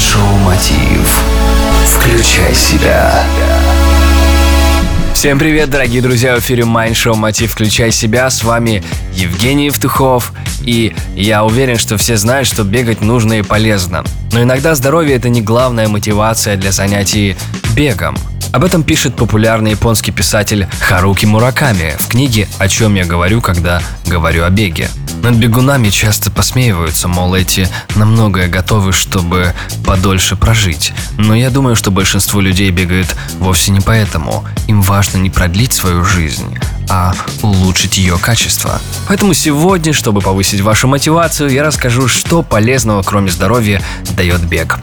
Mind Show Мотив. Включай себя. Всем привет, дорогие друзья, в эфире Mind Show Мотив «Включай себя». С вами Евгений Евтухов. И я уверен, что все знают, что бегать нужно и полезно. Но иногда здоровье – это не главная мотивация для занятий бегом. Об этом пишет популярный японский писатель Харуки Мураками в книге «О чем я говорю, когда говорю о беге». Над бегунами часто посмеиваются, мол, эти на многое готовы, чтобы подольше прожить. Но я думаю, что большинство людей бегают вовсе не поэтому. Им важно не продлить свою жизнь, а улучшить ее качество. Поэтому сегодня, чтобы повысить вашу мотивацию, я расскажу, что полезного, кроме здоровья, дает бег.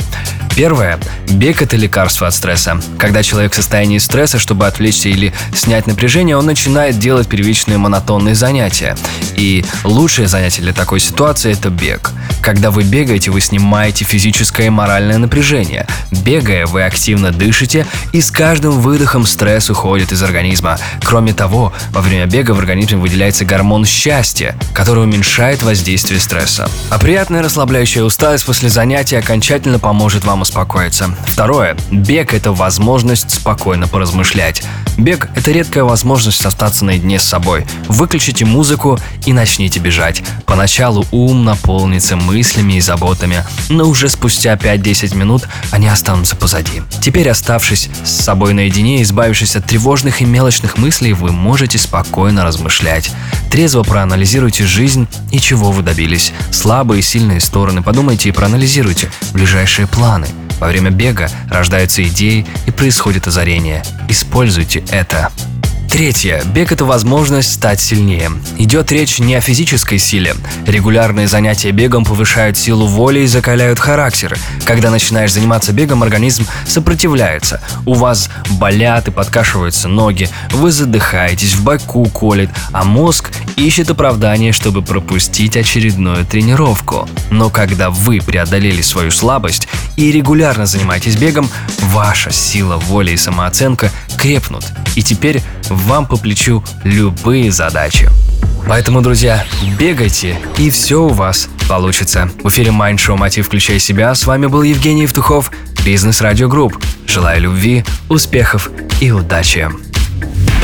Первое. Бег – это лекарство от стресса. Когда человек в состоянии стресса, чтобы отвлечься или снять напряжение, он начинает делать первичные монотонные занятия. И лучшее занятие для такой ситуации – это бег. Когда вы бегаете, вы снимаете физическое и моральное напряжение. Бегая, вы активно дышите, и с каждым выдохом стресс уходит из организма. Кроме того, во время бега в организме выделяется гормон счастья, который уменьшает воздействие стресса. А приятная расслабляющая усталость после занятия окончательно поможет вам успокоиться. Второе. Бег – это возможность спокойно поразмышлять. Бег – это редкая возможность остаться наедине с собой. Выключите музыку и начните бежать. Поначалу ум наполнится мыслями и заботами, но уже спустя 5-10 минут они останутся позади. Теперь, оставшись с собой наедине, избавившись от тревожных и мелочных мыслей, вы можете спокойно размышлять. Трезво проанализируйте жизнь и чего вы добились. Слабые и сильные стороны подумайте и проанализируйте ближайшие планы. Во время бега рождаются идеи и происходит озарение. Используйте это. Третье. Бег – это возможность стать сильнее. Идет речь не о физической силе. Регулярные занятия бегом повышают силу воли и закаляют характер. Когда начинаешь заниматься бегом, организм сопротивляется. У вас болят и подкашиваются ноги, вы задыхаетесь, в боку колет, а мозг ищет оправдание, чтобы пропустить очередную тренировку. Но когда вы преодолели свою слабость и регулярно занимаетесь бегом, ваша сила воли и самооценка крепнут. И теперь вам по плечу любые задачи. Поэтому, друзья, бегайте, и все у вас получится. В эфире Mind Show Мотив «Включай себя». С вами был Евгений Евтухов, Бизнес Радио Групп. Желаю любви, успехов и удачи.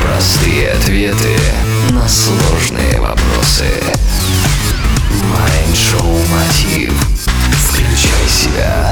Простые ответы на сложные вопросы. Майншоу Мотив. Включай себя.